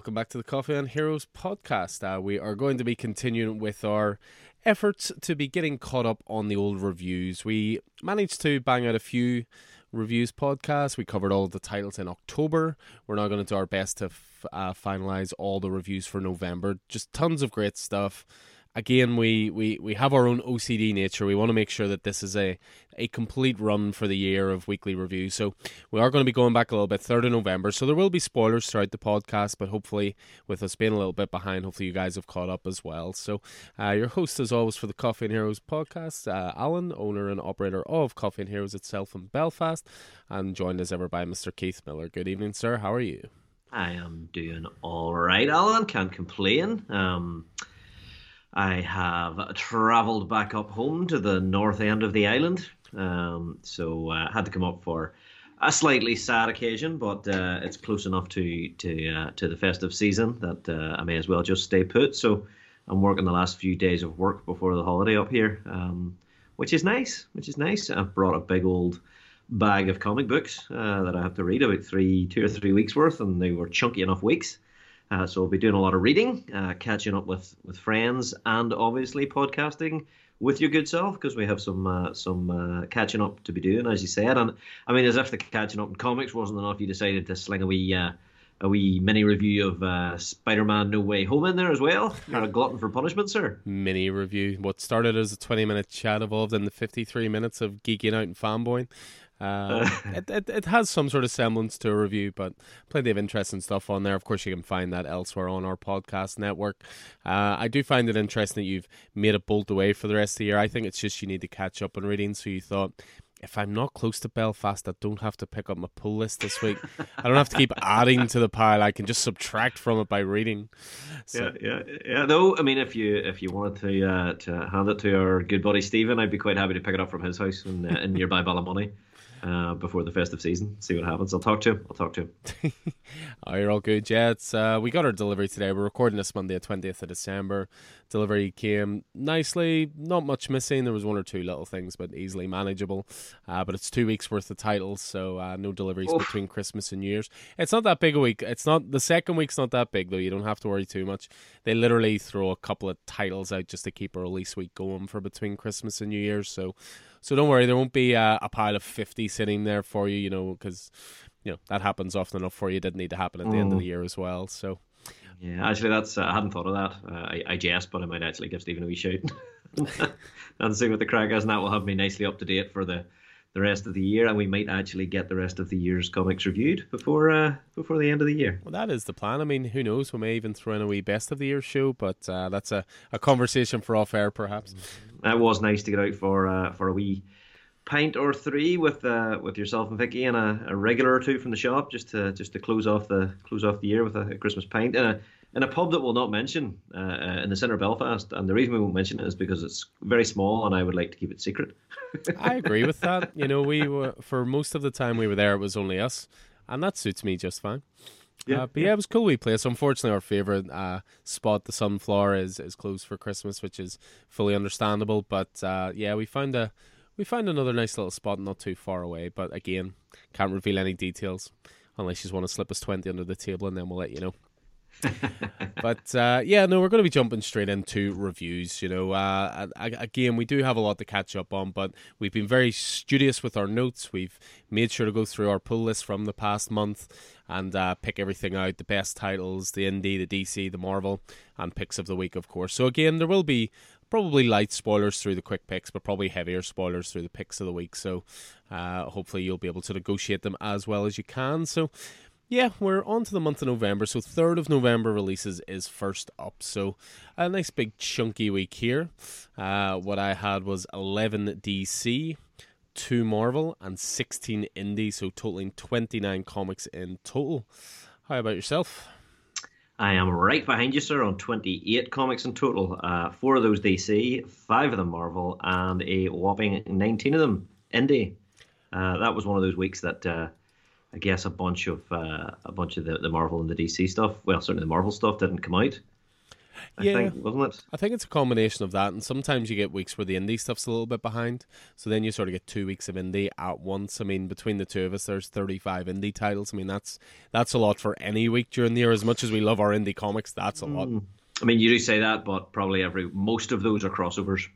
Welcome back to the Coffee and Heroes podcast. Uh, we are going to be continuing with our efforts to be getting caught up on the old reviews. We managed to bang out a few reviews podcasts. We covered all the titles in October. We're now going to do our best to f- uh, finalize all the reviews for November. Just tons of great stuff again, we, we, we have our own OCD nature. We want to make sure that this is a, a complete run for the year of weekly reviews. So we are going to be going back a little bit, 3rd of November. So there will be spoilers throughout the podcast, but hopefully, with us being a little bit behind, hopefully you guys have caught up as well. So uh, your host, as always, for the Coffee and Heroes podcast, uh, Alan, owner and operator of Coffee and Heroes itself in Belfast, and joined as ever by Mr. Keith Miller. Good evening, sir. How are you? I am doing all right, Alan. Can't complain. Um, I have travelled back up home to the north end of the island, um, so I uh, had to come up for a slightly sad occasion, but uh, it's close enough to to uh, to the festive season that uh, I may as well just stay put. So I'm working the last few days of work before the holiday up here, um, which is nice. Which is nice. I've brought a big old bag of comic books uh, that I have to read about three, two or three weeks worth, and they were chunky enough weeks. Uh, so we'll be doing a lot of reading, uh, catching up with, with friends, and obviously podcasting with your good self because we have some uh, some uh, catching up to be doing, as you said. And I mean, as if the catching up in comics wasn't enough, you decided to sling a wee uh, a wee mini review of uh, Spider-Man: No Way Home in there as well. You're a glutton for punishment, sir. Mini review. What started as a 20 minute chat evolved into 53 minutes of geeking out and fanboying. Uh, it, it, it has some sort of semblance to a review, but plenty of interesting stuff on there. Of course, you can find that elsewhere on our podcast network. Uh, I do find it interesting that you've made a bolt away for the rest of the year. I think it's just you need to catch up on reading. So you thought, if I'm not close to Belfast, I don't have to pick up my pull list this week. I don't have to keep adding to the pile. I can just subtract from it by reading. So. Yeah, yeah, yeah. Though I mean, if you if you wanted to uh, to hand it to our good buddy Stephen, I'd be quite happy to pick it up from his house in, uh, in nearby Ballymoney uh, before the festive season. See what happens. I'll talk to him. I'll talk to him. oh, you're all good. It's, uh, we got our delivery today. We're recording this Monday, the 20th of December. Delivery came nicely. Not much missing. There was one or two little things, but easily manageable. Uh, but it's two weeks worth of titles, so uh, no deliveries Oof. between Christmas and New Year's. It's not that big a week. It's not the second week's not that big though. You don't have to worry too much. They literally throw a couple of titles out just to keep a release week going for between Christmas and New Year's. So so don't worry, there won't be a, a pile of 50 sitting there for you, you know, because, you know, that happens often enough for you. It didn't need to happen at the end of the mm. year as well. So. Yeah, actually, that's uh, I hadn't thought of that. Uh, I, I jest, but I might actually give Stephen a wee shout and see what the crack is, and that will have me nicely up to date for the the rest of the year, and we might actually get the rest of the year's comics reviewed before uh, before the end of the year. Well, that is the plan. I mean, who knows? We may even throw in a wee best of the year show, but uh, that's a, a conversation for off air, perhaps. It was nice to get out for uh, for a wee pint or three with uh, with yourself and Vicky and a, a, regular or two from the shop just to just to close off the close off the year with a, a Christmas pint and a in a pub that we'll not mention uh, uh, in the centre of Belfast. And the reason we won't mention it is because it's very small and I would like to keep it secret. I agree with that. You know, we were, for most of the time we were there, it was only us, and that suits me just fine. Yeah, uh, but yeah, it was cool. We place. Unfortunately, our favorite uh, spot, the Sunflower, is is closed for Christmas, which is fully understandable. But uh, yeah, we found a we found another nice little spot not too far away. But again, can't reveal any details unless you just want to slip us twenty under the table, and then we'll let you know. But uh, yeah, no, we're going to be jumping straight into reviews. You know, uh, again, we do have a lot to catch up on, but we've been very studious with our notes. We've made sure to go through our pull list from the past month and uh, pick everything out the best titles, the indie, the DC, the Marvel, and picks of the week, of course. So again, there will be probably light spoilers through the quick picks, but probably heavier spoilers through the picks of the week. So uh, hopefully you'll be able to negotiate them as well as you can. So yeah, we're on to the month of November. So 3rd of November releases is first up. So a nice big chunky week here. Uh, what I had was 11 DC, 2 Marvel, and 16 indie. So totaling 29 comics in total. How about yourself? I am right behind you, sir, on 28 comics in total. Uh, four of those DC, five of them Marvel, and a whopping 19 of them indie. Uh, that was one of those weeks that uh, I guess a bunch of uh, a bunch of the, the Marvel and the DC stuff. Well, certainly the Marvel stuff didn't come out. I yeah, think, wasn't it? I think it's a combination of that, and sometimes you get weeks where the indie stuff's a little bit behind, so then you sort of get two weeks of indie at once. I mean, between the two of us, there's 35 indie titles. I mean, that's that's a lot for any week during the year. As much as we love our indie comics, that's a lot. Mm. I mean, you do say that, but probably every most of those are crossovers.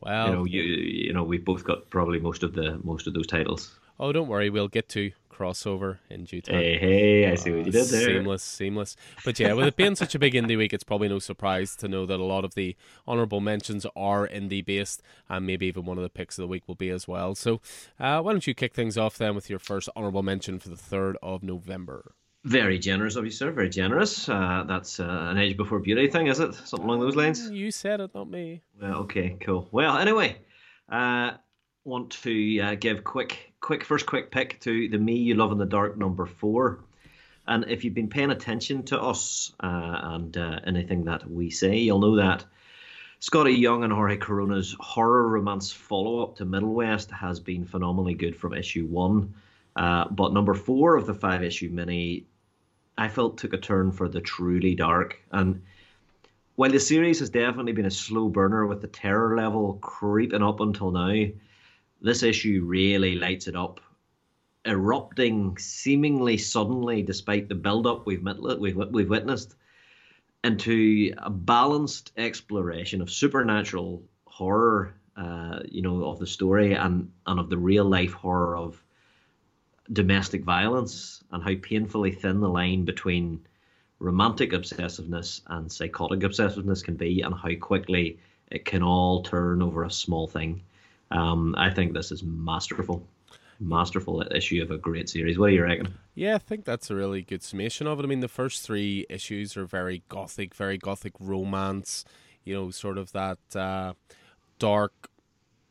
Well, you know, you you know, we've both got probably most of the most of those titles. Oh, don't worry, we'll get to crossover in due time. Hey, hey, I see what you did there. Seamless, seamless. But yeah, with it being such a big indie week, it's probably no surprise to know that a lot of the honourable mentions are indie based, and maybe even one of the picks of the week will be as well. So, uh, why don't you kick things off then with your first honourable mention for the 3rd of November? Very generous of you, sir. Very generous. Uh, that's uh, an age before beauty thing, is it? Something along those lines? You said it, not me. Well, okay, cool. Well, anyway, uh, want to uh, give quick, quick first quick pick to the Me You Love in the Dark number four. And if you've been paying attention to us uh, and uh, anything that we say, you'll know that Skottie Young and Jorge Corona's horror romance follow up to Middle West has been phenomenally good from issue one. Uh, but number four of the five issue mini, I felt took a turn for the truly dark. And while the series has definitely been a slow burner with the terror level creeping up until now, this issue really lights it up, erupting seemingly suddenly, despite the build-up we've we've we've witnessed, into a balanced exploration of supernatural horror, uh, you know, of the story and and of the real life horror of domestic violence and how painfully thin the line between romantic obsessiveness and psychotic obsessiveness can be, and how quickly it can all turn over a small thing. Um, I think this is masterful. Masterful issue of a great series. What do you reckon? Yeah, I think that's a really good summation of it. I mean, the first three issues are very gothic, very gothic romance. You know, sort of that uh, dark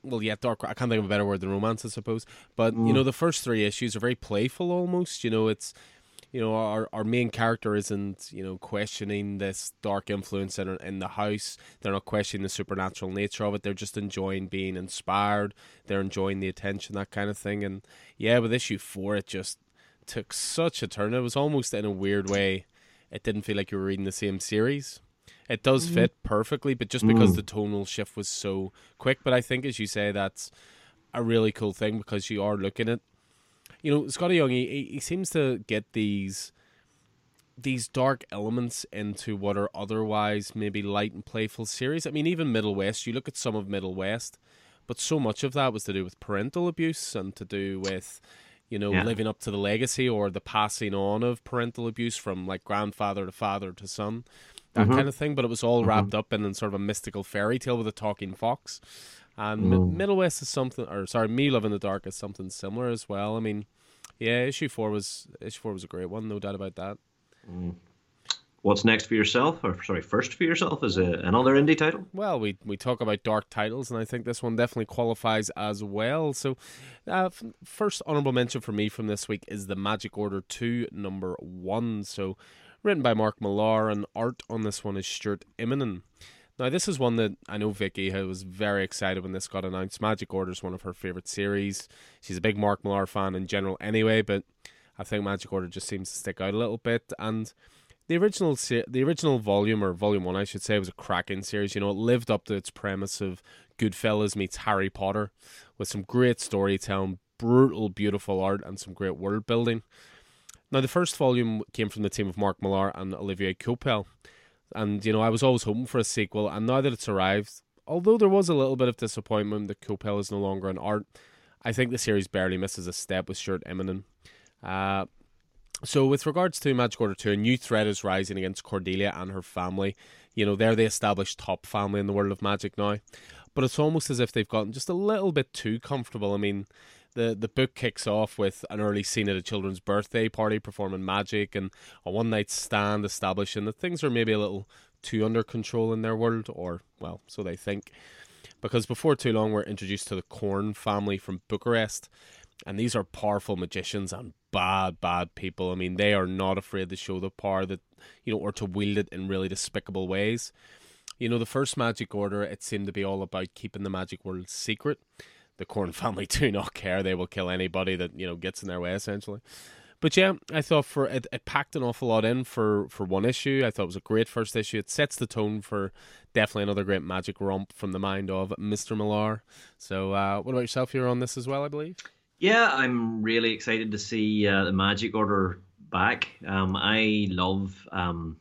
well, yeah, dark. I can't think of a better word than romance, I suppose. But mm. you know, the first three issues are very playful, almost. You know, it's you know our our main character isn't you know questioning this dark influence in in the house. They're not questioning the supernatural nature of it. They're just enjoying being inspired. They're enjoying the attention, that kind of thing. And yeah, with issue four, it just took such a turn. It was almost in a weird way. It didn't feel like you were reading the same series. It does mm. fit perfectly, but just because mm. the tonal shift was so quick. But I think, as you say, that's a really cool thing because you are looking at you know, Skottie Young, he, he seems to get these these dark elements into what are otherwise maybe light and playful series. I mean, even Middle West, you look at some of Middle West, but so much of that was to do with parental abuse and to do with, you know, yeah. living up to the legacy or the passing on of parental abuse from like grandfather to father to son, that mm-hmm. kind of thing. But it was all mm-hmm. wrapped up in, in sort of a mystical fairy tale with a talking fox. And mm. Middle West is something, or sorry, Me Love in the Dark is something similar as well. I mean, yeah, issue four was issue four was a great one, no doubt about that. Mm. What's next for yourself, or sorry, first for yourself is a, another indie title? Well, we we talk about dark titles, and I think this one definitely qualifies as well. So, uh, first honorable mention for me from this week is the Magic Order Two number one. So, written by Mark Millar, and art on this one is Stuart Immonen. Now, this is one that I know Vicky was very excited when this got announced. Magic Order is one of her favorite series. She's a big Mark Millar fan in general, anyway, but I think Magic Order just seems to stick out a little bit. And the original the original volume or volume one, I should say, was a cracking series. You know, it lived up to its premise of Goodfellas meets Harry Potter, with some great storytelling, brutal, beautiful art, and some great world building. Now, the first volume came from the team of Mark Millar and Olivier Coipel. And, you know, I was always hoping for a sequel. And now that it's arrived, although there was a little bit of disappointment that Coipel is no longer an art, I think the series barely misses a step with Stuart Immonen. Uh, so, with regards to Magic Order 2, a new threat is rising against Cordelia and her family. You know, they're the established top family in the world of magic now. But it's almost as if they've gotten just a little bit too comfortable. I mean, the the book kicks off with an early scene at a children's birthday party performing magic and a one night stand establishing that things are maybe a little too under control in their world, or well, so they think. Because before too long, we're introduced to the Korn family from Bucharest, and these are powerful magicians and bad, bad people. I mean, they are not afraid to show the power that you know, or to wield it in really despicable ways. You know, the first Magic Order, it seemed to be all about keeping the magic world secret the Korn family do not care. They will kill anybody that you know gets in their way, essentially. but yeah, I thought for it, it packed an awful lot in for for one issue. I thought it was a great first issue. It sets the tone for definitely another great magic romp from the mind of Mr. Millar. So, uh, what about yourself? You're on this as well, I believe. Yeah, I'm really excited to see uh, the Magic Order back. Um, I love um,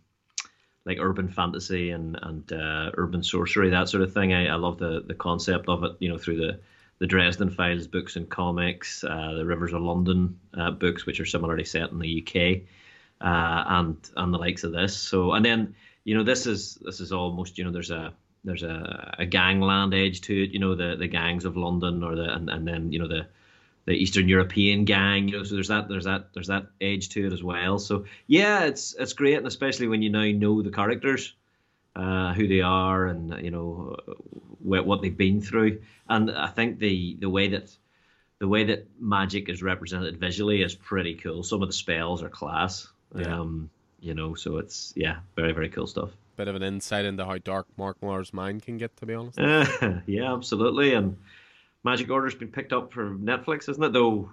like urban fantasy and and uh, urban sorcery, that sort of thing. I, I love the the concept of it. You know, through the the Dresden Files books and comics, uh, the Rivers of London uh, books, which are similarly set in the UK, uh, and and the likes of this. So, and then you know, this is this is almost you know, there's a there's a, a gangland edge to it. You know, the the gangs of London, or the and, and then you know the the Eastern European gang, you know, so there's that there's that there's that edge to it as well. So yeah, it's it's great, and especially when you now know the characters, uh, who they are, and you know what, what they've been through. And I think the the way that the way that magic is represented visually is pretty cool. Some of the spells are class. Yeah. Um, you know, so it's yeah, very very cool stuff. Bit of an insight into how dark Mark Millar's mind can get, to be honest. Uh, yeah, absolutely, and Magic Order's been picked up for Netflix, isn't it? Though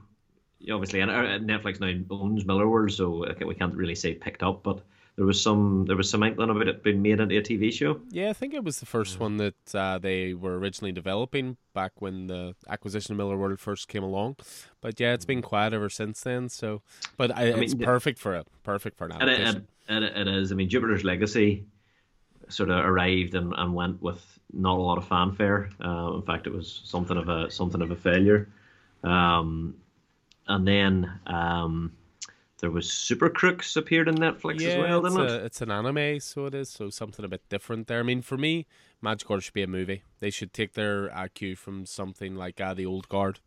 obviously, and uh, Netflix now owns Millarworld, so we can't really say picked up, but there was some there was some inkling about it being made into a TV show. Yeah, I think it was the first one that uh, they were originally developing back when the acquisition of Millarworld first came along. But yeah, it's been quiet ever since then. So, but I, I mean, it's perfect for it. Perfect for an adaptation. It, it, it is. I mean, Jupiter's Legacy sort of arrived and, and went with not a lot of fanfare. Uh, in fact, it was something of a something of a failure. Um, and then um, there was Super Crooks appeared on Netflix yeah, as well, it's didn't a, it? It's an anime, so it is. So something a bit different there. I mean, for me, Magic Order should be a movie. They should take their uh, cue from something like uh, the Old Guard.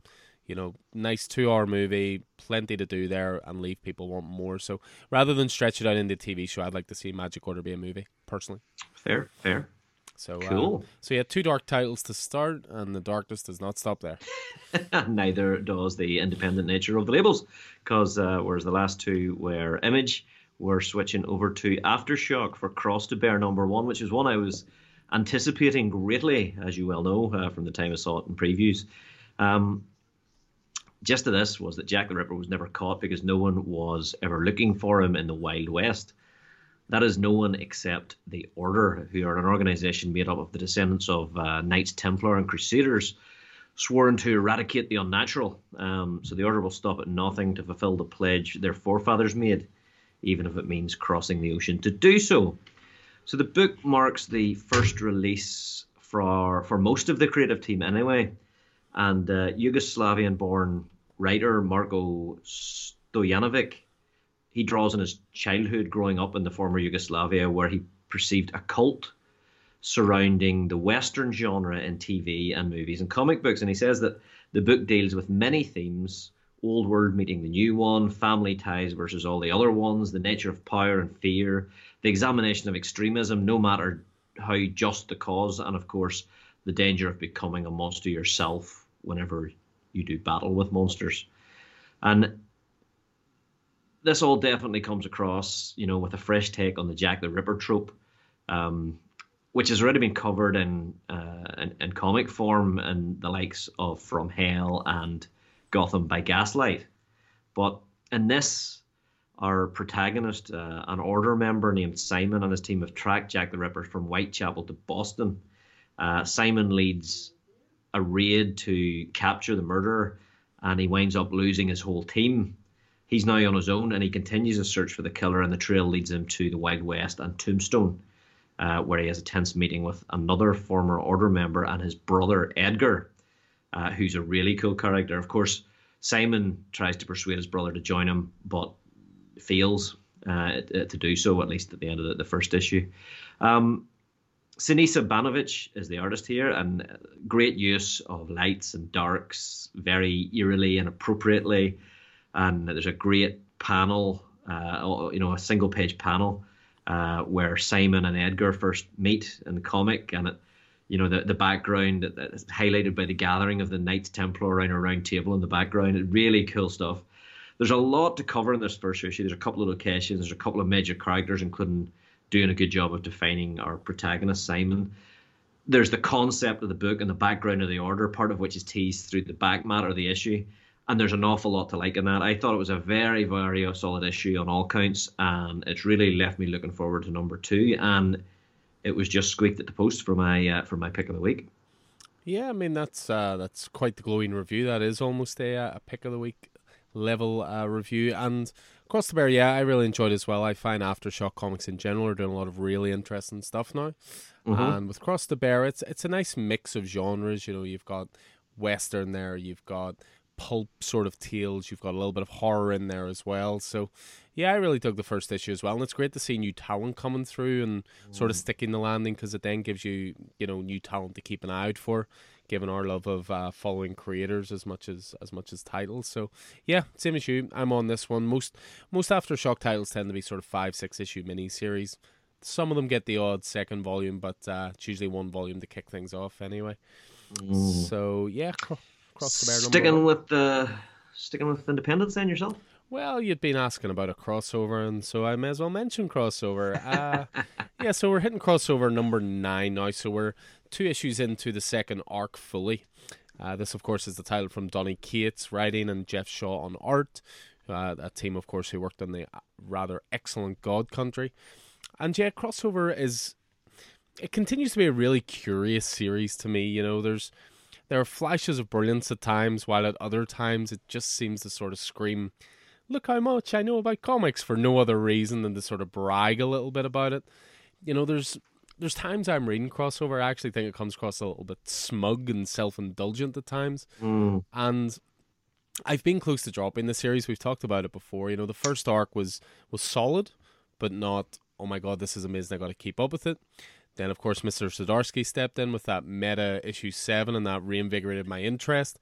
You know, nice two-hour movie, plenty to do there, and leave people want more. So rather than stretch it out into a TV show, I'd like to see Magic Order be a movie, personally. Fair, fair. So cool. Um, so yeah, two dark titles to start, and the darkness does not stop there. Neither does the independent nature of the labels, because uh, whereas the last two were Image, we're switching over to Aftershock for Cross to Bear number one, which is one I was anticipating greatly, as you well know uh, from the time I saw it in previews. Um, just to this was that Jack the Ripper was never caught because no one was ever looking for him in the Wild West. That is no one except the Order, who are an organization made up of the descendants of uh, Knights Templar and Crusaders, sworn to eradicate the unnatural. Um, so the Order will stop at nothing to fulfill the pledge their forefathers made, even if it means crossing the ocean to do so. So the book marks the first release for for most of the creative team anyway, and uh, Yugoslavian-born writer Marko Stojanovic he draws on his childhood growing up in the former Yugoslavia, where he perceived a cult surrounding the Western genre in TV and movies and comic books. And he says that the book deals with many themes old world meeting the new one, family ties versus all the other ones, the nature of power and fear, the examination of extremism, no matter how just the cause, and of course, the danger of becoming a monster yourself whenever you do battle with monsters. And this all definitely comes across, you know, with a fresh take on the Jack the Ripper trope, um, which has already been covered in, uh, in, in comic form and the likes of From Hell and Gotham by Gaslight. But in this, our protagonist, uh, an order member named Simon, and his team have tracked Jack the Ripper from Whitechapel to Boston. Uh, Simon leads a raid to capture the murderer, and he winds up losing his whole team He's now on his own and he continues his search for the killer, and the trail leads him to the Wild West and Tombstone, uh, where he has a tense meeting with another former Order member and his brother Edgar, uh, who's a really cool character. Of course, Simon tries to persuade his brother to join him, but fails uh, to do so, at least at the end of the, the first issue. Um, Sinisa Banovic is the artist here, and great use of lights and darks, very eerily and appropriately and there's a great panel, uh, you know, a single page panel uh, where Simon and Edgar first meet in the comic, and it, you know, the the background that's highlighted by the gathering of the Knights Templar around a round table in the background. Really cool stuff. There's a lot to cover in this first issue. There's a couple of locations. There's a couple of major characters, including doing a good job of defining our protagonist Simon. There's the concept of the book and the background of the order, part of which is teased through the back matter of the issue and there's an awful lot to like in that. I thought it was a very, very solid issue on all counts, and it's really left me looking forward to number two. And it was just squeaked at the post for my uh, for my pick of the week. Yeah, I mean that's uh, that's quite the glowing review. That is almost a, uh, a pick of the week level uh, review. And across the bear, yeah, I really enjoyed it as well. I find Aftershock comics in general are doing a lot of really interesting stuff now. Mm-hmm. And with Cross the Bear, it's it's a nice mix of genres. You know, you've got western there, you've got pulp sort of tales. You've got a little bit of horror in there as well. So, yeah, I really dug the first issue as well, and it's great to see new talent coming through and mm. sort of mm. sticking the landing because it then gives you you know new talent to keep an eye out for. Given our love of uh, following creators as much as as much as titles, so yeah, same as you. I'm on this one. Most most aftershock titles tend to be sort of five six issue mini series. Some of them get the odd second volume, but uh, it's usually one volume to kick things off anyway. Mm. So yeah, the bear. Sticking with the sticking with Independence then yourself. Well, you'd been asking about a crossover, and so I may as well mention crossover. Uh, yeah, so we're hitting crossover number nine now. So we're two issues into the second arc fully. Uh, this, of course, is the title from Donny Cates writing and Geoff Shaw on art. Uh, a team, of course, who worked on the rather excellent God Country. And yeah, crossover is. It continues to be a really curious series to me. You know, there's there are flashes of brilliance at times, while at other times it just seems to sort of scream, Look how much I know about comics for no other reason than to sort of brag a little bit about it. You know, there's there's times I'm reading crossover, I actually think it comes across a little bit smug and self indulgent at times. Mm. And I've been close to dropping the series. We've talked about it before. You know, the first arc was was solid, but not oh my god, this is amazing. I got to keep up with it. Then, of course, Mr. Zdarsky stepped in with that meta issue 7, and that reinvigorated my interest.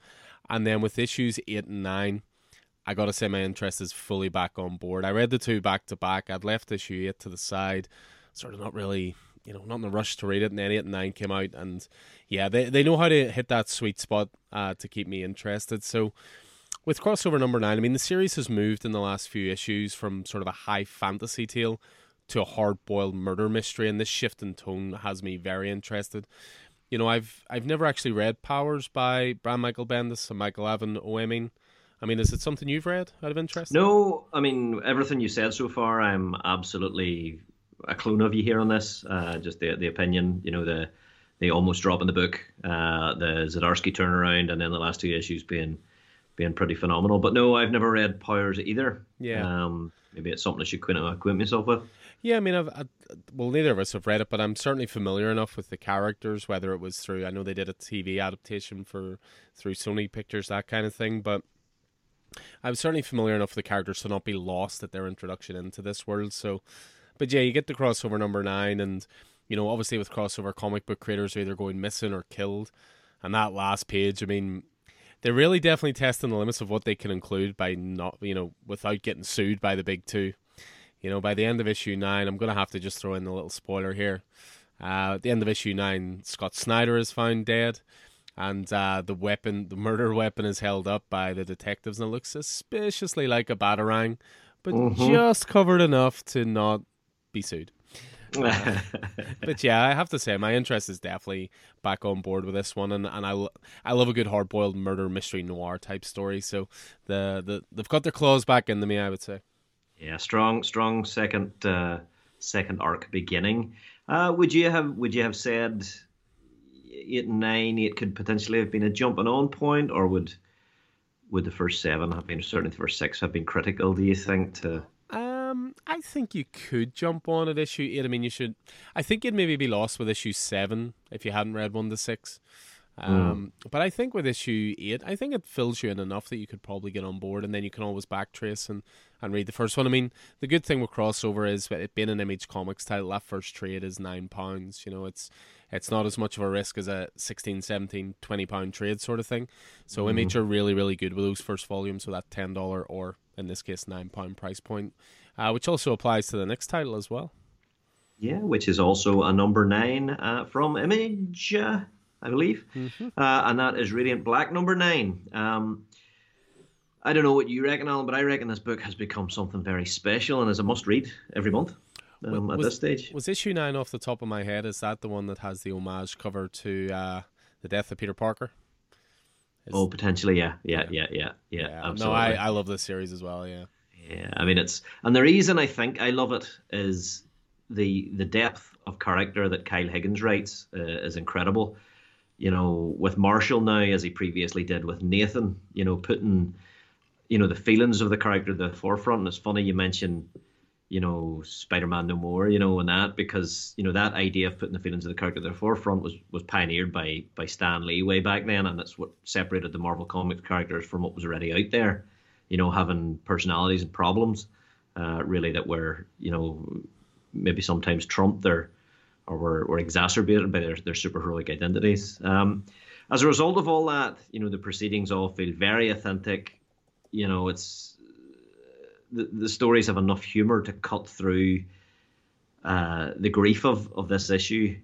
And then with issues 8 and 9, I gotta say my interest is fully back on board. I read the two back to back. I'd left issue 8 to the side, sort of not really, you know, not in a rush to read it. And then 8 and 9 came out, and yeah, they, they know how to hit that sweet spot uh, to keep me interested. So, with crossover number nine, I mean, the series has moved in the last few issues from sort of a high fantasy tale to a hard boiled murder mystery, and this shift in tone has me very interested. You know, I've I've never actually read Powers by Brian Michael Bendis and Michael Avon Oeming. I mean, is it something you've read out of interest? No, I mean everything you said so far, I'm absolutely a clone of you here on this. Uh, just the the opinion, you know, the the almost drop in the book, uh, the Zdarsky turnaround, and then the last two issues being being pretty phenomenal. But no, I've never read Powers either. Yeah. Um, maybe it's something I should acquaint myself with. Yeah, I mean, I've, I, well, neither of us have read it, but I'm certainly familiar enough with the characters. Whether it was through, I know they did a TV adaptation for through Sony Pictures, that kind of thing. But I'm certainly familiar enough with the characters to not be lost at their introduction into this world. So, but yeah, you get the crossover number nine, and you know, obviously with crossover, comic book creators are either going missing or killed. And that last page, I mean, they're really definitely testing the limits of what they can include by not, you know, without getting sued by the big two. You know, by the end of issue nine, I'm going to have to just throw in a little spoiler here. Uh, at the end of issue nine, Scott Snyder is found dead, and uh, the weapon, the murder weapon, is held up by the detectives, and it looks suspiciously like a batarang, but mm-hmm. just covered enough to not be sued. Uh, but yeah, I have to say my interest is definitely back on board with this one, and, and I, I love a good hard boiled murder mystery noir type story. So the, the they've got their claws back into me, I would say. Yeah, strong, strong second, uh, second arc beginning. Uh, would you have would you have said eight and nine? It could potentially have been a jumping on point, or would would the first seven have been certainly the first six have been critical? Do you think to? Um, I think you could jump on at issue eight. I mean, you should. I think you'd maybe be lost with issue seven if you hadn't read one to six. Hmm. Um, mm. But I think with issue eight, I think it fills you in enough that you could probably get on board, and then you can always backtrace and, and read the first one. I mean, the good thing with crossover is it being an Image Comics title, that first trade is nine pounds. You know, it's it's not as much of a risk as a 16 17 20 pound trade sort of thing so mm. image are really really good with those first volumes so that $10 or in this case 9 pound price point uh, which also applies to the next title as well yeah which is also a number 9 uh, from image uh, I believe, mm-hmm. uh, and that is Radiant Black number nine. Um, I don't know what you reckon, Alan, but I reckon this book has become something very special and is a must-read every month. Um, was, at this stage, was issue nine off the top of my head? Is that the one that has the homage cover to uh, the death of Peter Parker? Oh, potentially, yeah, yeah, yeah, yeah, yeah. yeah. No, I, I love this series as well. Yeah. Yeah, I mean it's and the reason I think I love it is the the depth of character that Kyle Higgins writes uh, is incredible. You know, with Marshall now, as he previously did with Nathan, you know, putting you know the feelings of the character at the forefront. And it's funny you mentioned you know Spider-Man No More, you know, and that because you know that idea of putting the feelings of the character at the forefront was was pioneered by by Stan Lee way back then, and that's what separated the Marvel Comics characters from what was already out there. You know, having personalities and problems, uh, really that were you know maybe sometimes trumped their or were, were exacerbated by their their superheroic identities. Um, as a result of all that, you know, the proceedings all feel very authentic. You know, it's the, the stories have enough humor to cut through uh, the grief of, of this issue,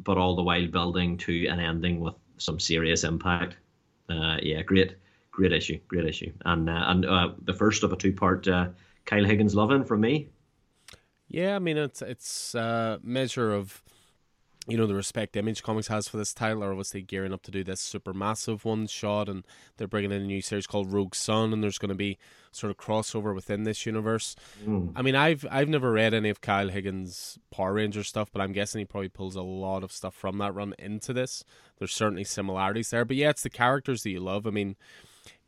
but all the while building to an ending with some serious impact. Uh, yeah, great, great issue, great issue, and uh, and uh, the first of a two part uh, Kyle Higgins loving from me. Yeah, I mean it's it's a measure of you know the respect Image Comics has for this title are obviously gearing up to do this super massive one shot, and they're bringing in a new series called Rogue Sun, and there's going to be sort of crossover within this universe. Mm. I mean, I've I've never read any of Kyle Higgins' Power Ranger stuff, but I'm guessing he probably pulls a lot of stuff from that run into this. There's certainly similarities there, but yeah, it's the characters that you love. I mean,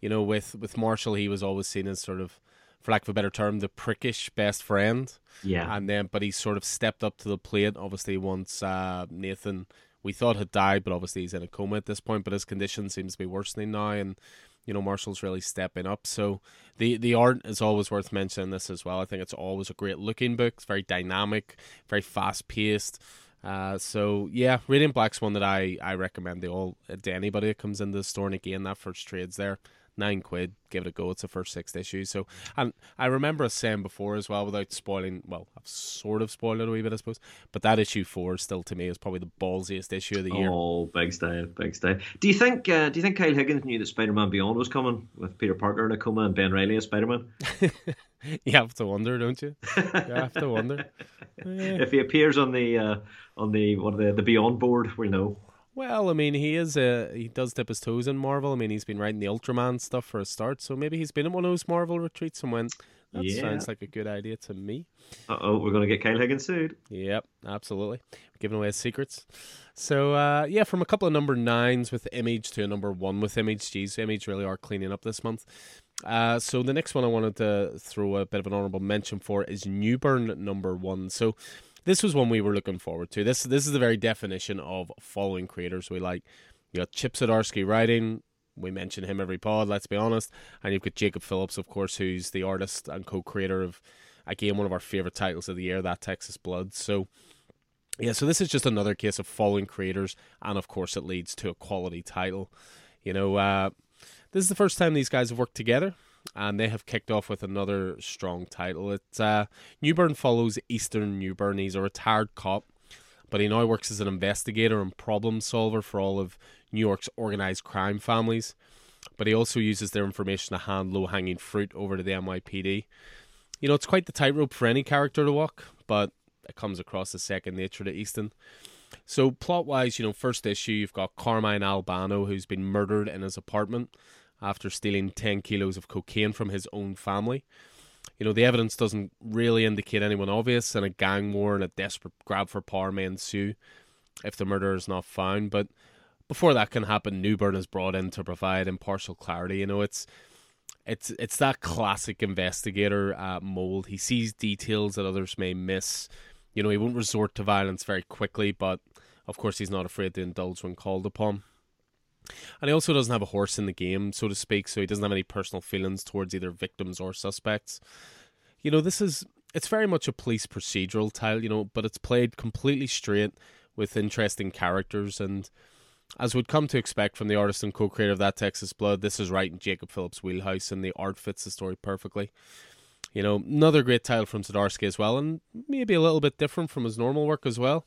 you know, with with Marshall, he was always seen as sort of for lack of a better term, the prickish best friend. Yeah. And then, but he sort of stepped up to the plate. Obviously, once uh, Nathan, we thought had died, but obviously he's in a coma at this point. But his condition seems to be worsening now, and you know Marshall's really stepping up. So the the art is always worth mentioning this as well. I think it's always a great looking book. It's very dynamic, very fast paced. Uh, so yeah, Radiant Black's one that I, I recommend to all to anybody that comes into the store. And again, that first trade's there nine quid. Give it a go. It's the first six issues. So, and I remember us saying before as well, without spoiling. Well, I've sort of spoiled it a wee bit, I suppose. But that issue four, still to me, is probably the ballsiest issue of the year. Oh, big style, big style. Do you think? Uh, do you think Kyle Higgins knew that Spider-Man Beyond was coming with Peter Parker in a coma and Ben Reilly as Spider-Man? you have to wonder, don't you? You have to wonder. if he appears on the uh, on the what the the Beyond board, we'll know. Well, I mean, he is a he does dip his toes in Marvel. I mean, he's been writing the Ultraman stuff for a start, so maybe he's been at one of those Marvel retreats and went. That yeah. sounds like a good idea to me. Uh oh, we're gonna get Kyle Higgins sued. Yep, absolutely. We're giving away his secrets. So uh, yeah, from a couple of number nines with Image to a number one with Image. Geez, Image really are cleaning up this month. Uh, so the next one I wanted to throw a bit of an honorable mention for is Newburn number one. So this was one we were looking forward to. This this is the very definition of following creators we like. You got Chip Zdarsky writing. We mention him every pod. Let's be honest. And you've got Jacob Phillips, of course, who's the artist and co-creator of again one of our favorite titles of the year, that Texas Blood. So. Yeah, so this is just another case of following creators, and of course, it leads to a quality title. You know, uh, this is the first time these guys have worked together and they have kicked off with another strong title. It's uh, Newburn follows Easton Newburn. He's a retired cop, but he now works as an investigator and problem solver for all of New York's organized crime families. But he also uses their information to hand low hanging fruit over to the NYPD. You know, it's quite the tightrope for any character to walk, but it comes across as second nature to Easton. So, plot wise, you know, first issue, you've got Carmine Albano, who's been murdered in his apartment after stealing 10 kilos of cocaine from his own family. You know, the evidence doesn't really indicate anyone obvious, and a gang war and a desperate grab for power may ensue if the murderer is not found. But before that can happen, Newburn is brought in to provide impartial clarity. You know, it's it's it's that classic investigator uh, mold. He sees details that others may miss. You know, he won't resort to violence very quickly, but of course, he's not afraid to indulge when called upon. And he also doesn't have a horse in the game, so to speak, so he doesn't have any personal feelings towards either victims or suspects. You know, this is it's very much a police procedural tile, you know, but it's played completely straight with interesting characters and as we'd come to expect from the artist and co-creator of that Texas Blood, this is right in Jacob Phillips' wheelhouse, and the art fits the story perfectly. You know, another great title from Zdarsky as well, and maybe a little bit different from his normal work as well.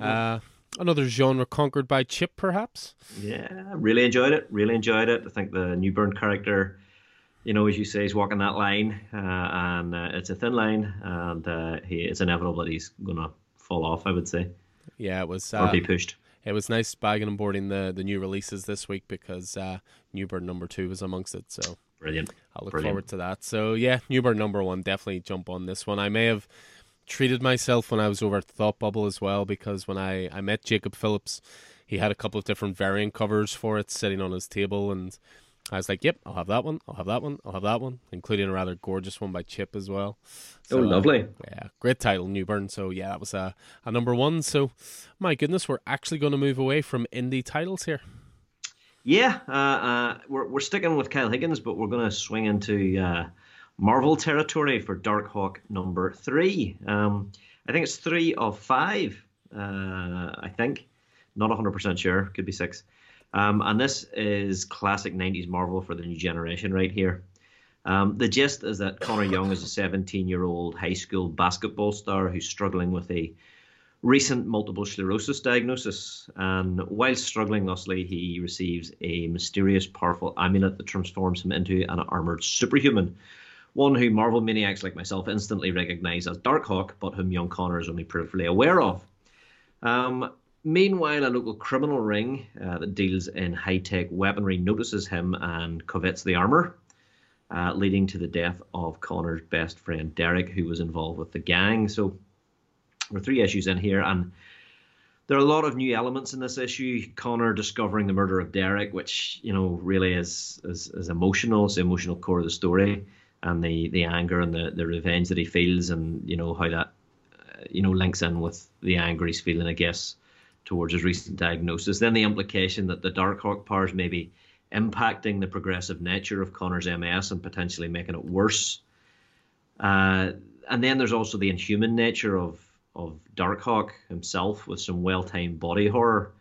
Uh, another genre conquered by Chip, perhaps. Yeah, really enjoyed it. Really enjoyed it. I think the Newburn character, you know, as you say, he's walking that line, uh, and uh, it's a thin line, and uh, he it's inevitable that he's gonna fall off. I would say. Yeah, it was. or be uh, pushed. it was nice bagging and boarding the, the new releases this week because uh, Newburn number two was amongst it. So brilliant. I look brilliant. forward to that. So yeah, Newburn number one, definitely jump on this one. I may have treated myself when I was over at Thought Bubble as well because when I, I met Jacob Phillips, he had a couple of different variant covers for it sitting on his table and I was like, "Yep, I'll have that one. I'll have that one. I'll have that one," including a rather gorgeous one by Chip as well. So, oh, lovely! Uh, yeah, great title, Newburn. So yeah, that was a, a number one. So, my goodness, we're actually going to move away from indie titles here. Yeah, uh, uh, we're we're sticking with Kyle Higgins, but we're going to swing into uh, Marvel territory for Darkhawk number three. Um, I think it's three of five. Uh, I think, not hundred percent sure. Could be six. Um, and this is classic 90s Marvel for the new generation right here. Um, the gist is that Connor Young is a 17 year old high school basketball star who's struggling with a recent multiple sclerosis diagnosis. And while struggling thusly, he receives a mysterious, powerful amulet that transforms him into an armored superhuman. One who Marvel maniacs like myself instantly recognize as Darkhawk, but whom young Connor is only peripherally aware of. Um, Meanwhile, a local criminal ring uh, that deals in high tech weaponry notices him and covets the armor, uh, leading to the death of Connor's best friend Derek, who was involved with the gang. So, we're three issues in here, and there are a lot of new elements in this issue. Connor discovering the murder of Derek, which you know really is is, is emotional. It's the emotional core of the story, and the the anger and the the revenge that he feels, and you know how that uh, you know links in with the anger he's feeling, I guess towards his recent diagnosis. Then the implication that the Darkhawk powers may be impacting the progressive nature of Connor's MS and potentially making it worse. Uh, and then there's also the inhuman nature of of Darkhawk himself with some well-timed body horror.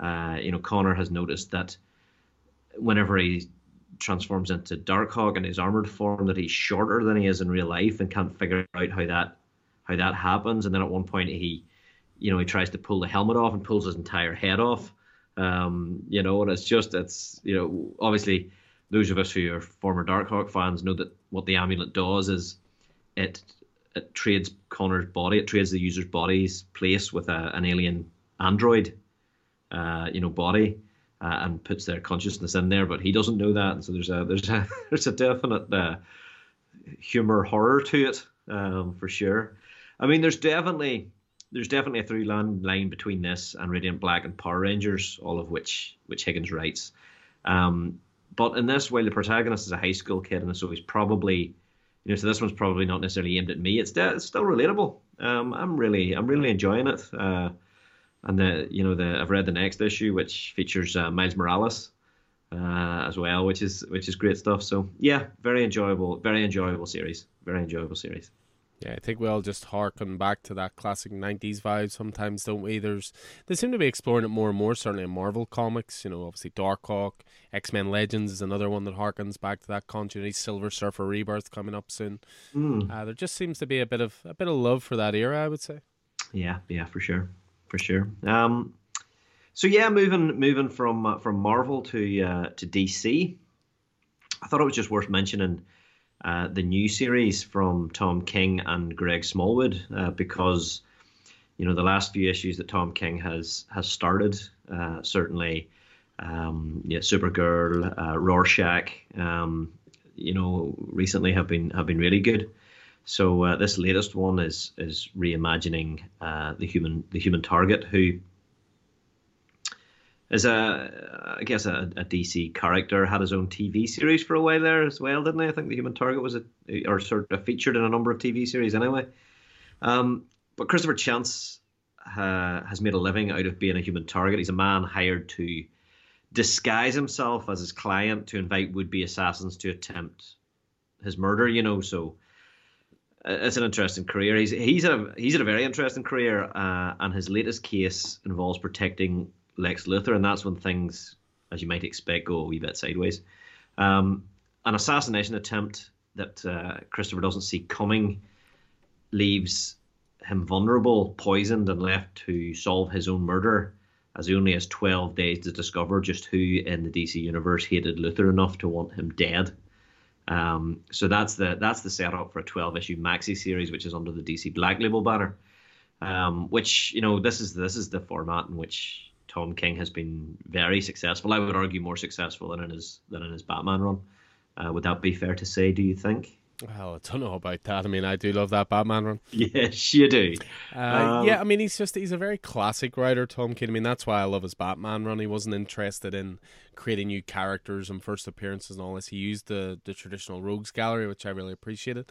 Uh, you know, Connor has noticed that whenever he transforms into Darkhawk in his armored form, that he's shorter than he is in real life, and can't figure out how that how that happens. And then at one point he you know, he tries to pull the helmet off and pulls his entire head off. Um, you know, and it's just it's you know obviously those of us who are former Darkhawk fans know that what the amulet does is it it trades Connor's body, it trades the user's body's place with a, an alien android, uh, you know, body, uh, and puts their consciousness in there. But he doesn't know that, and so there's a there's a there's a definite uh, humor horror to it um, for sure. I mean, there's definitely there's definitely a through line between this and Radiant Black and Power Rangers, all of which which Higgins writes. Um, but in this, while the protagonist is a high school kid, and so he's probably, you know, so this one's probably not necessarily aimed at me. It's, de- it's still relatable. Um, I'm really I'm really enjoying it. Uh, and the you know the I've read the next issue which features uh, Miles Morales uh, as well, which is which is great stuff. So yeah, very enjoyable, very enjoyable series, very enjoyable series. Yeah, I think we all just harken back to that classic '90s vibe sometimes, don't we? There's they seem to be exploring it more and more. Certainly in Marvel comics, you know, obviously Darkhawk, X Men Legends is another one that harkens back to that continuity. Silver Surfer Rebirth coming up soon. Mm. Uh, there just seems to be a bit of a bit of love for that era, I would say. Yeah, yeah, for sure, for sure. Um, so yeah, moving moving from uh, from Marvel to uh, to DC, I thought it was just worth mentioning uh, the new series from Tom King and Greg Smallwood uh, because you know the last few issues that Tom King has has started uh, certainly um, yeah Supergirl uh, Rorschach um, you know recently have been have been really good so uh, this latest one is is reimagining uh, the human the human target who is a I guess a, a, DC character had his own TV series for a while there as well, didn't he? I think the Human Target was a or sort of featured in a number of TV series anyway. Um, but Christopher Chance uh, has made a living out of being a human target. He's a man hired to disguise himself as his client to invite would-be assassins to attempt his murder. You know, so it's an interesting career. He's he's a he's had a very interesting career, uh, and his latest case involves protecting Lex Luthor, and that's when things, as you might expect, go a wee bit sideways. Um, an assassination attempt that uh, Christopher doesn't see coming leaves him vulnerable, poisoned, and left to solve his own murder, as he only has 12 days to discover just who in the DC universe hated Luthor enough to want him dead. Um, so that's the that's the setup for a 12 issue maxi series, which is under the DC Black Label banner. Um, which you know this is this is the format in which Tom King has been very successful. I would argue more successful than in his than in his Batman run. Uh, would that be fair to say? Do you think? Well, I don't know about that. I mean, I do love that Batman run. Yes, you do. Uh, um, yeah, I mean, he's just he's a very classic writer, Tom King. I mean, that's why I love his Batman run. He wasn't interested in creating new characters and first appearances and all this. He used the the traditional rogues gallery, which I really appreciated.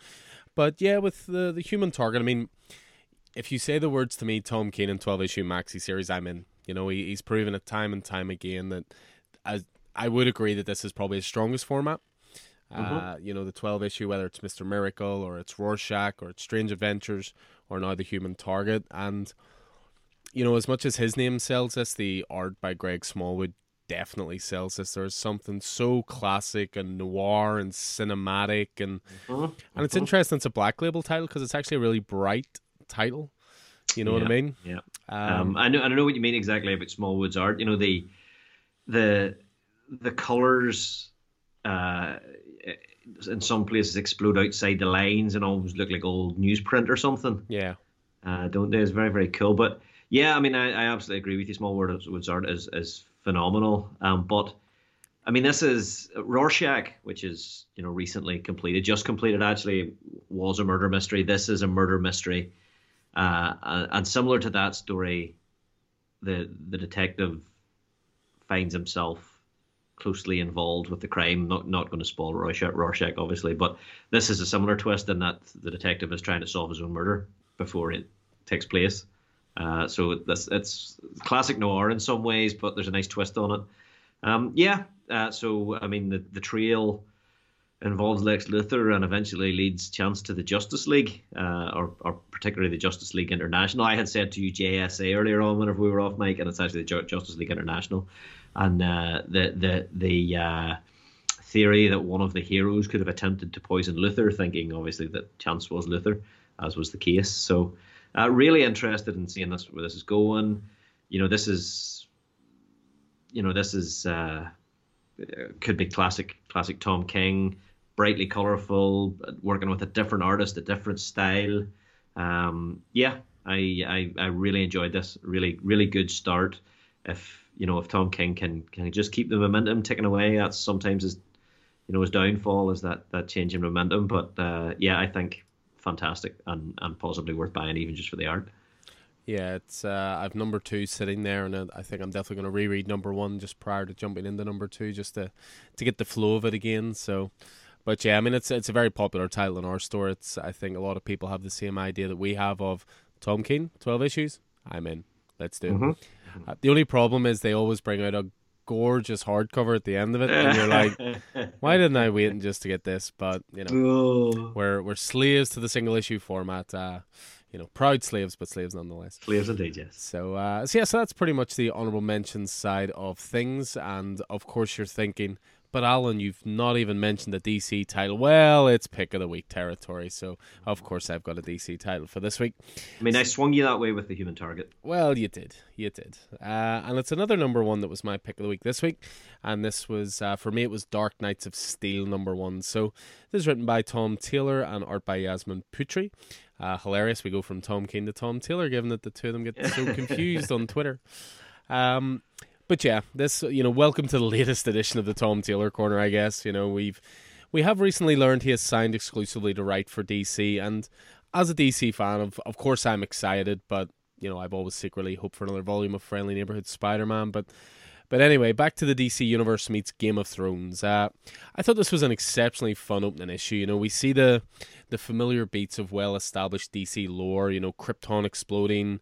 But yeah, with the the Human Target, I mean, if you say the words to me, Tom in twelve issue maxi series, I'm in. You know, he, he's proven it time and time again that as I would agree that this is probably his strongest format. Mm-hmm. Uh, you know, the 12 issue, whether it's Mr. Miracle or it's Rorschach or it's Strange Adventures or now the Human Target. And, you know, as much as his name sells this, the art by Greg Smallwood definitely sells this. There's something so classic and noir and cinematic. And, mm-hmm. and it's mm-hmm. interesting. It's a black label title because it's actually a really bright title. You know yeah, what I mean? Yeah. Um, um, I know. I know what you mean exactly about Smallwood's art. You know the the the colors uh, in some places explode outside the lines and almost look like old newsprint or something. Yeah. Uh, don't they? It's very very cool. But yeah, I mean, I, I absolutely agree with you. Small Smallwood's art is is phenomenal. Um, but I mean, this is Rorschach, which is you know recently completed, just completed actually, was a murder mystery. This is a murder mystery, uh, and similar to that story, the the detective finds himself closely involved with the crime. Not not going to spoil Rorschach, Rorschach, obviously, but this is a similar twist in that the detective is trying to solve his own murder before it takes place. Uh, so this it's classic noir in some ways, but there's a nice twist on it. Um, yeah. Uh, so I mean, the the trail involves Lex Luthor and eventually leads Chance to the Justice League, uh, or, or particularly the Justice League International. I had said to you JSA earlier on whenever we were off mic, and it's actually the Justice League International and uh, the the the uh, theory that one of the heroes could have attempted to poison Luthor, thinking obviously that Chance was Luthor, as was the case. So, uh, really interested in seeing this where this is going. You know, this is, you know, this is uh, could be classic classic Tom King, brightly colorful, working with a different artist, a different style. Um, yeah, I, I I really enjoyed this. Really really good start. If you know, if Tom King can can just keep the momentum ticking away, that's sometimes his you know his downfall is that that change in momentum. But uh, yeah, I think fantastic and and possibly worth buying even just for the art. Yeah, it's uh, I've number two sitting there, and I think I'm definitely going to reread number one just prior to jumping into number two, just to to get the flow of it again. So, but yeah, I mean it's it's a very popular title in our store. It's I think a lot of people have the same idea that we have of Tom King, twelve issues. I'm in. Let's do it. Mm-hmm. Uh, the only problem is they always bring out a gorgeous hardcover at the end of it, and you're like, why didn't I wait and just to get this? But you know, we're we're slaves to the single issue format. Uh, you know, proud slaves, but slaves nonetheless. Slaves indeed, yes. So, uh, so yeah, so that's pretty much the honorable mentions side of things, and of course, you're thinking, but Alan, you've not even mentioned the DC title. Well, it's pick of the week territory, so of course I've got a DC title for this week. I mean, I swung you that way with the Human Target. Well, you did, you did, uh, and it's another number one that was my pick of the week this week, and this was uh, for me it was Dark Knights of Steel number one. So this is written by Tom Taylor and art by Yasmin Putri. Uh, hilarious. We go from Tom King to Tom Taylor, given that the two of them get so confused on Twitter. Um, but yeah, this you know, welcome to the latest edition of the Tom Taylor Corner. I guess you know we've we have recently learned he has signed exclusively to write for DC, and as a DC fan, of of course I'm excited, but you know I've always secretly hoped for another volume of Friendly Neighborhood Spider-Man, but. But anyway, back to the DC Universe meets Game of Thrones. Uh, I thought this was an exceptionally fun opening issue. You know, we see the the familiar beats of well established DC lore. You know, Krypton exploding,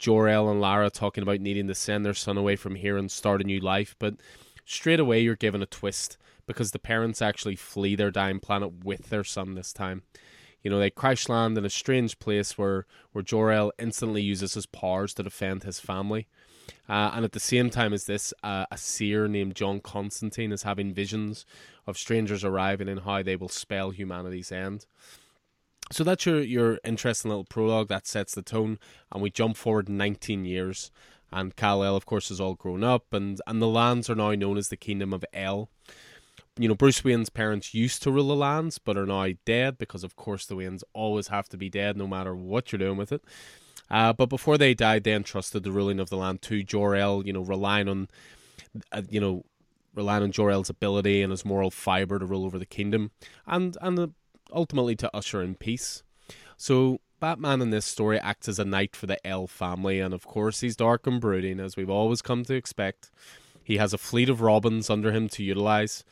Jor-El and Lara talking about needing to send their son away from here and start a new life, but straight away you're given a twist because the parents actually flee their dying planet with their son this time. You know, they crash land in a strange place where, where Jor-El instantly uses his powers to defend his family. Uh, and at the same time as this, uh, a seer named John Constantine is having visions of strangers arriving and how they will spell humanity's end. So that's your your interesting little prologue that sets the tone, and we jump forward 19 years, and Kal El, of course, is all grown up, and and the lands are now known as the Kingdom of El. You know, Bruce Wayne's parents used to rule the lands, but are now dead because, of course, the Waynes always have to be dead no matter what you're doing with it. Uh, but before they died, they entrusted the ruling of the land to Jor-El, you know, relying on, uh, you know, relying on Jor-El's ability and his moral fiber to rule over the kingdom, and and uh, ultimately to usher in peace. So Batman in this story acts as a knight for the El family, and of course he's dark and brooding, as we've always come to expect. He has a fleet of Robins under him to utilize,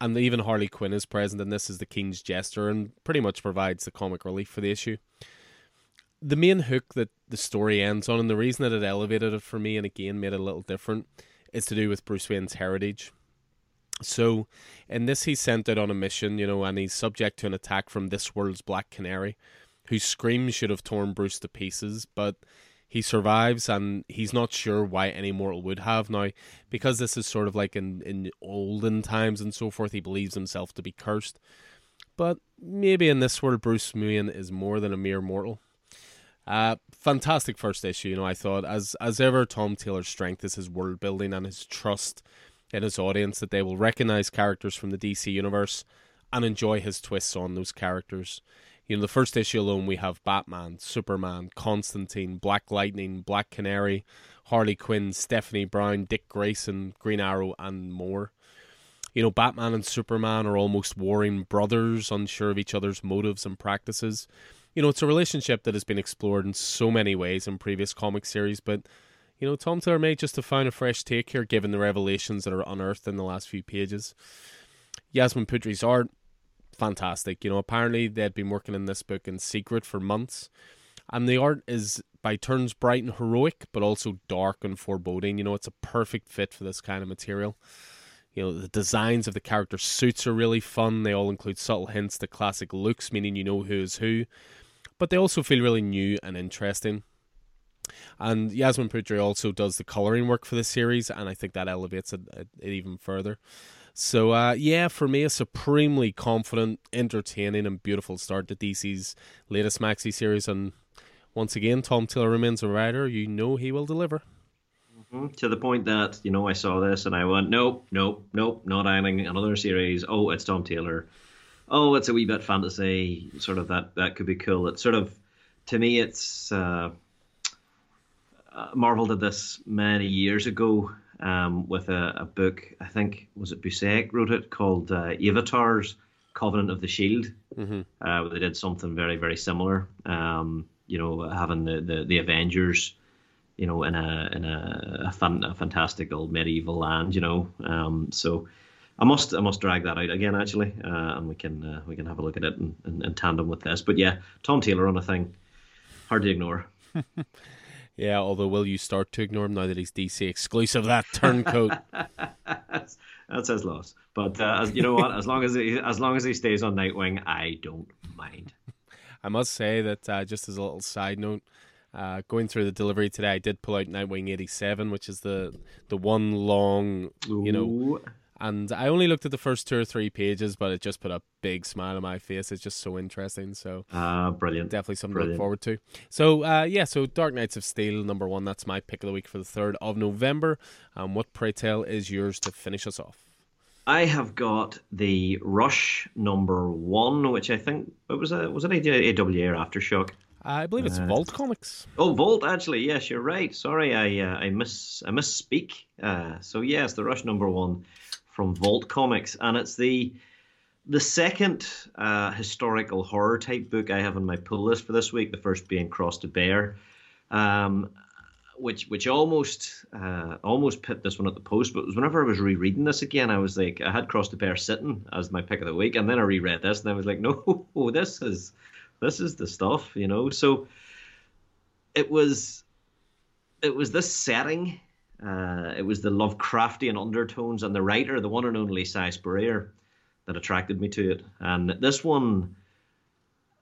and even Harley Quinn is present in this as the King's jester and pretty much provides the comic relief for the issue. The main hook that the story ends on, and the reason that it elevated it for me and again made it a little different, is to do with Bruce Wayne's heritage. So, in this, he's sent out on a mission, you know, and he's subject to an attack from this world's Black Canary, whose screams should have torn Bruce to pieces, but he survives and he's not sure why any mortal would have. Now, because this is sort of like in, in olden times and so forth, he believes himself to be cursed. But maybe in this world, Bruce Wayne is more than a mere mortal. Uh, fantastic first issue, you know, I thought. As as ever, Tom Taylor's strength is his world building and his trust in his audience that they will recognize characters from the DC universe and enjoy his twists on those characters. You know, the first issue alone, we have Batman, Superman, Constantine, Black Lightning, Black Canary, Harley Quinn, Stephanie Brown, Dick Grayson, Green Arrow, and more. You know, Batman and Superman are almost warring brothers, unsure of each other's motives and practices. You know, it's a relationship that has been explored in so many ways in previous comic series, but you know, Tom Taylor may just have found a fresh take here given the revelations that are unearthed in the last few pages. Yasmin Putri's art, fantastic. You know, apparently they'd been working in this book in secret for months. And the art is by turns bright and heroic, but also dark and foreboding. You know, it's a perfect fit for this kind of material. You know, the designs of the character suits are really fun. They all include subtle hints to classic looks, meaning you know who is who. But they also feel really new and interesting. And Yasmin Putri also does the coloring work for the series, and I think that elevates it, it, it even further. So, uh, yeah, for me, a supremely confident, entertaining, and beautiful start to DC's latest maxi series. And once again, Tom Taylor remains a writer. You know he will deliver. Mm-hmm. To the point that, you know, I saw this and I went, nope, nope, nope, not adding another series. Oh, it's Tom Taylor. Oh, it's a wee bit fantasy. Sort of that, that could be cool. It's sort of, to me, it's. Uh, uh, Marvel did this many years ago um, with a, a, book. I think was it Busiek wrote it called uh, Avataars Covenant of the Shield. Mm-hmm. Uh, they did something very very similar. Um, you know, having the, the, the Avengers, you know, in a in a, a, fan, a fantastic old medieval land. You know, um, so. I must I must drag that out again actually, uh, and we can uh, we can have a look at it in, in, in tandem with this. But yeah, Tom Taylor on a thing, hard to ignore. Yeah, although will you start to ignore him now that he's DC exclusive? That turncoat. that's, that's his loss. But uh, as, you know what? As long as he, as long as he stays on Nightwing, I don't mind. I must say that uh, just as a little side note, uh, going through the delivery today, I did pull out Nightwing eighty seven, which is the the one long, you know, and I only looked at the first two or three pages, but it just put a big smile on my face. It's just so interesting. So, uh, brilliant. Definitely something brilliant. to look forward to. So, uh, yeah, so Dark Knights of Steel, number one. That's my pick of the week for the 3rd of November. Um, what, pray tell, is yours to finish us off? I have got the Rush number one, which I think it was a was it AWA or Aftershock. I believe it's uh, Vault Comics. Oh, Vault, actually, yes, you're right. Sorry, I uh, I miss I misspeak. Uh, so yes, the Rush number one from Vault Comics, and it's the the second uh, historical horror type book I have on my pull list for this week. The first being Cross to Bear, um, which which almost uh, almost put this one at the post. But whenever I was rereading this again, I was like, I had Cross to Bear sitting as my pick of the week, and then I reread this, and I was like, no, this is this is the stuff, you know. So it was it was this setting uh, it was the Lovecraftian undertones and the writer, the one and only Si Spurrier, that attracted me to it. And this one,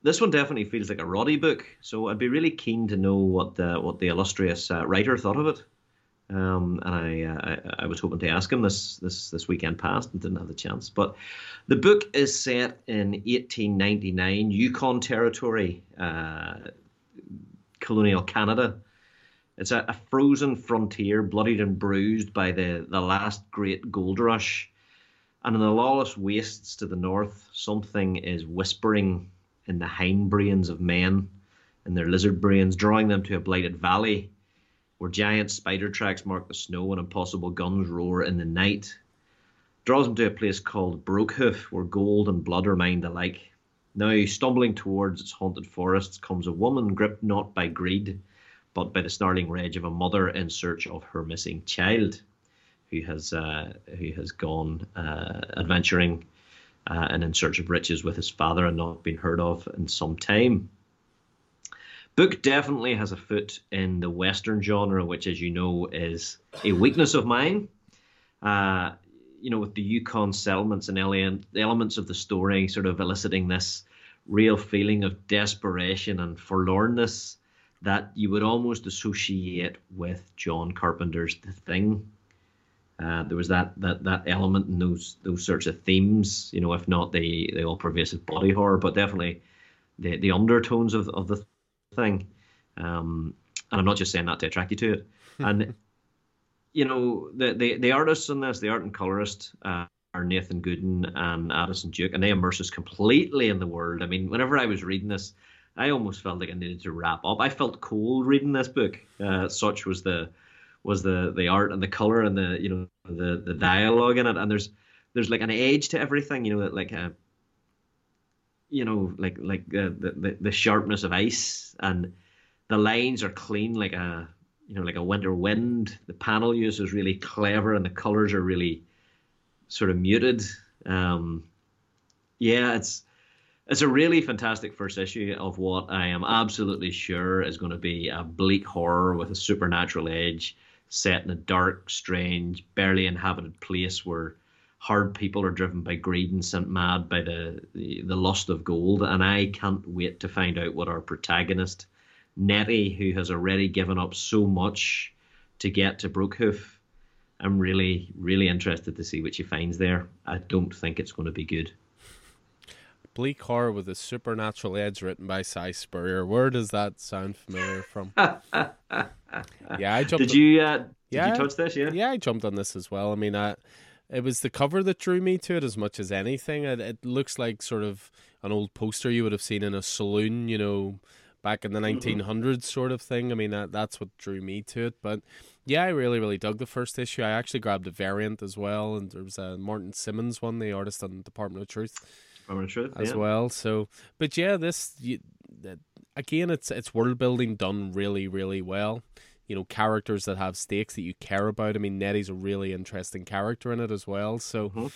this one definitely feels like a Roddy book. So I'd be really keen to know what the what the illustrious uh, writer thought of it. Um, and I, uh, I, I was hoping to ask him this this this weekend past and didn't have the chance. But the book is set in 1899 Yukon Territory, uh, colonial Canada it's a, a, frozen frontier, bloodied and bruised by the, the last great gold rush. And in the lawless wastes to the north, something is whispering in the hindbrains of men. in their lizard brains, drawing them to a blighted valley where giant spider tracks mark the snow and impossible guns roar in the night. Draws them to a place called Brokehoof, where gold and blood are mined alike. Now, stumbling towards its haunted forests comes a woman gripped not by greed, but by the snarling rage of a mother in search of her missing child, who has uh, who has gone uh, adventuring uh, and in search of riches with his father and not been heard of in some time. Book definitely has a foot in the Western genre, which, as you know, is a weakness of mine. Uh, you know, with the Yukon settlements and elements of the story sort of eliciting this real feeling of desperation and forlornness that you would almost associate with John Carpenter's The Thing. Uh, there was that, that that element in those those sorts of themes, you know, if not the, the all pervasive body horror, but definitely the the undertones of, of the thing. Um, and I'm not just saying that to attract you to it. And you know, the, the the artists in this, the art and colorist, uh, are Nathan Gooden and Addison Duke, and they immerse us completely in the world. I mean, whenever I was reading this, I almost felt like I needed to wrap up. I felt cold reading this book. Uh, such was the was the the art and the color and the you know the the dialogue in it. And there's there's like an age to everything. You know, like a uh, you know like like the, the the sharpness of ice and the lines are clean like a you know like a winter wind. The panel use is really clever and the colors are really sort of muted. Um, yeah, it's it's a really fantastic first issue of what I am absolutely sure is going to be a bleak horror with a supernatural edge, set in a dark, strange, barely inhabited place where hard people are driven by greed and sent mad by the, the, the lust of gold. And I can't wait to find out what our protagonist, Nettie, who has already given up so much to get to Brokehoof, I'm really, really interested to see what she finds there. I don't think it's going to be good bleak horror with a supernatural edge written by Si Spurrier. Where does that sound familiar from? yeah, I jumped. Did you? Uh, did yeah, you touch this? Yeah, yeah, I jumped on this as well. I mean, I, it was the cover that drew me to it as much as anything. It, it looks like sort of an old poster you would have seen in a saloon, you know, back in the 1900s mm-hmm. sort of thing. I mean, that, that's what drew me to it. But yeah, I really, really dug the first issue. I actually grabbed a variant as well, and there was a Martin Simmonds one, the artist on Department of Truth Truth, as yeah. well. So, but yeah, this you, again, it's it's world building done really, really well. You know, characters that have stakes that you care about. I mean, Nettie's a really interesting character in it as well. So. Mm-hmm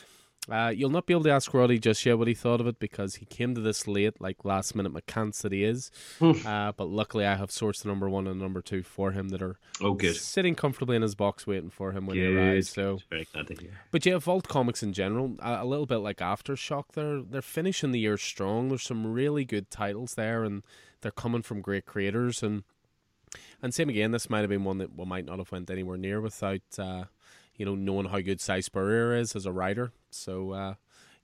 uh, you'll not be able to ask Roddy just yet what he thought of it because he came to this late, like last minute McCants that he is. uh, but luckily, I have sourced the number one and number two for him that are oh, good. sitting comfortably in his box waiting for him when good. he arrives. So, very glad to hear. But yeah, Vault Comics in general, a, a, little bit like Aftershock, they're they're finishing the year strong. There's some really good titles there, and they're coming from great creators. And and same again, this might have been one that we might not have went anywhere near without. Uh, you know, knowing how good Si Spurrier is as a writer. So, uh,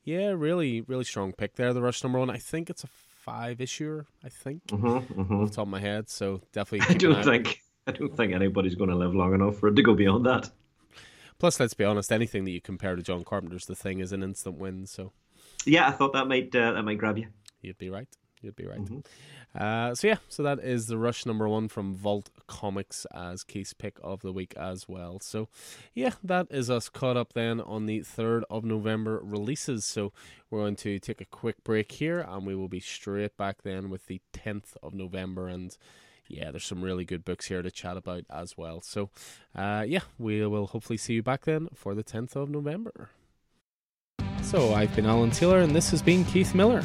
yeah, really, really strong pick there. The Rush number one. I think it's a five issuer. I think mm-hmm, mm-hmm. off the top of my head. So definitely. I don't think I don't think anybody's going to live long enough for it to go beyond that. Plus, let's be honest. Anything that you compare to John Carpenter's The Thing is an instant win. So. Yeah, I thought that might uh, that might grab you. You'd be right. You'd be right. Mm-hmm. Uh, so yeah, so that is the Rush number one from Vault Comics as case pick of the week as well. So yeah, that is us caught up then on the third of November releases. So we're going to take a quick break here, and we will be straight back then with the tenth of November and. Yeah, there's some really good books here to chat about as well. So, uh, yeah, we will hopefully see you back then for the 10th of November. So, I've been Alan Taylor, and this has been Keith Miller.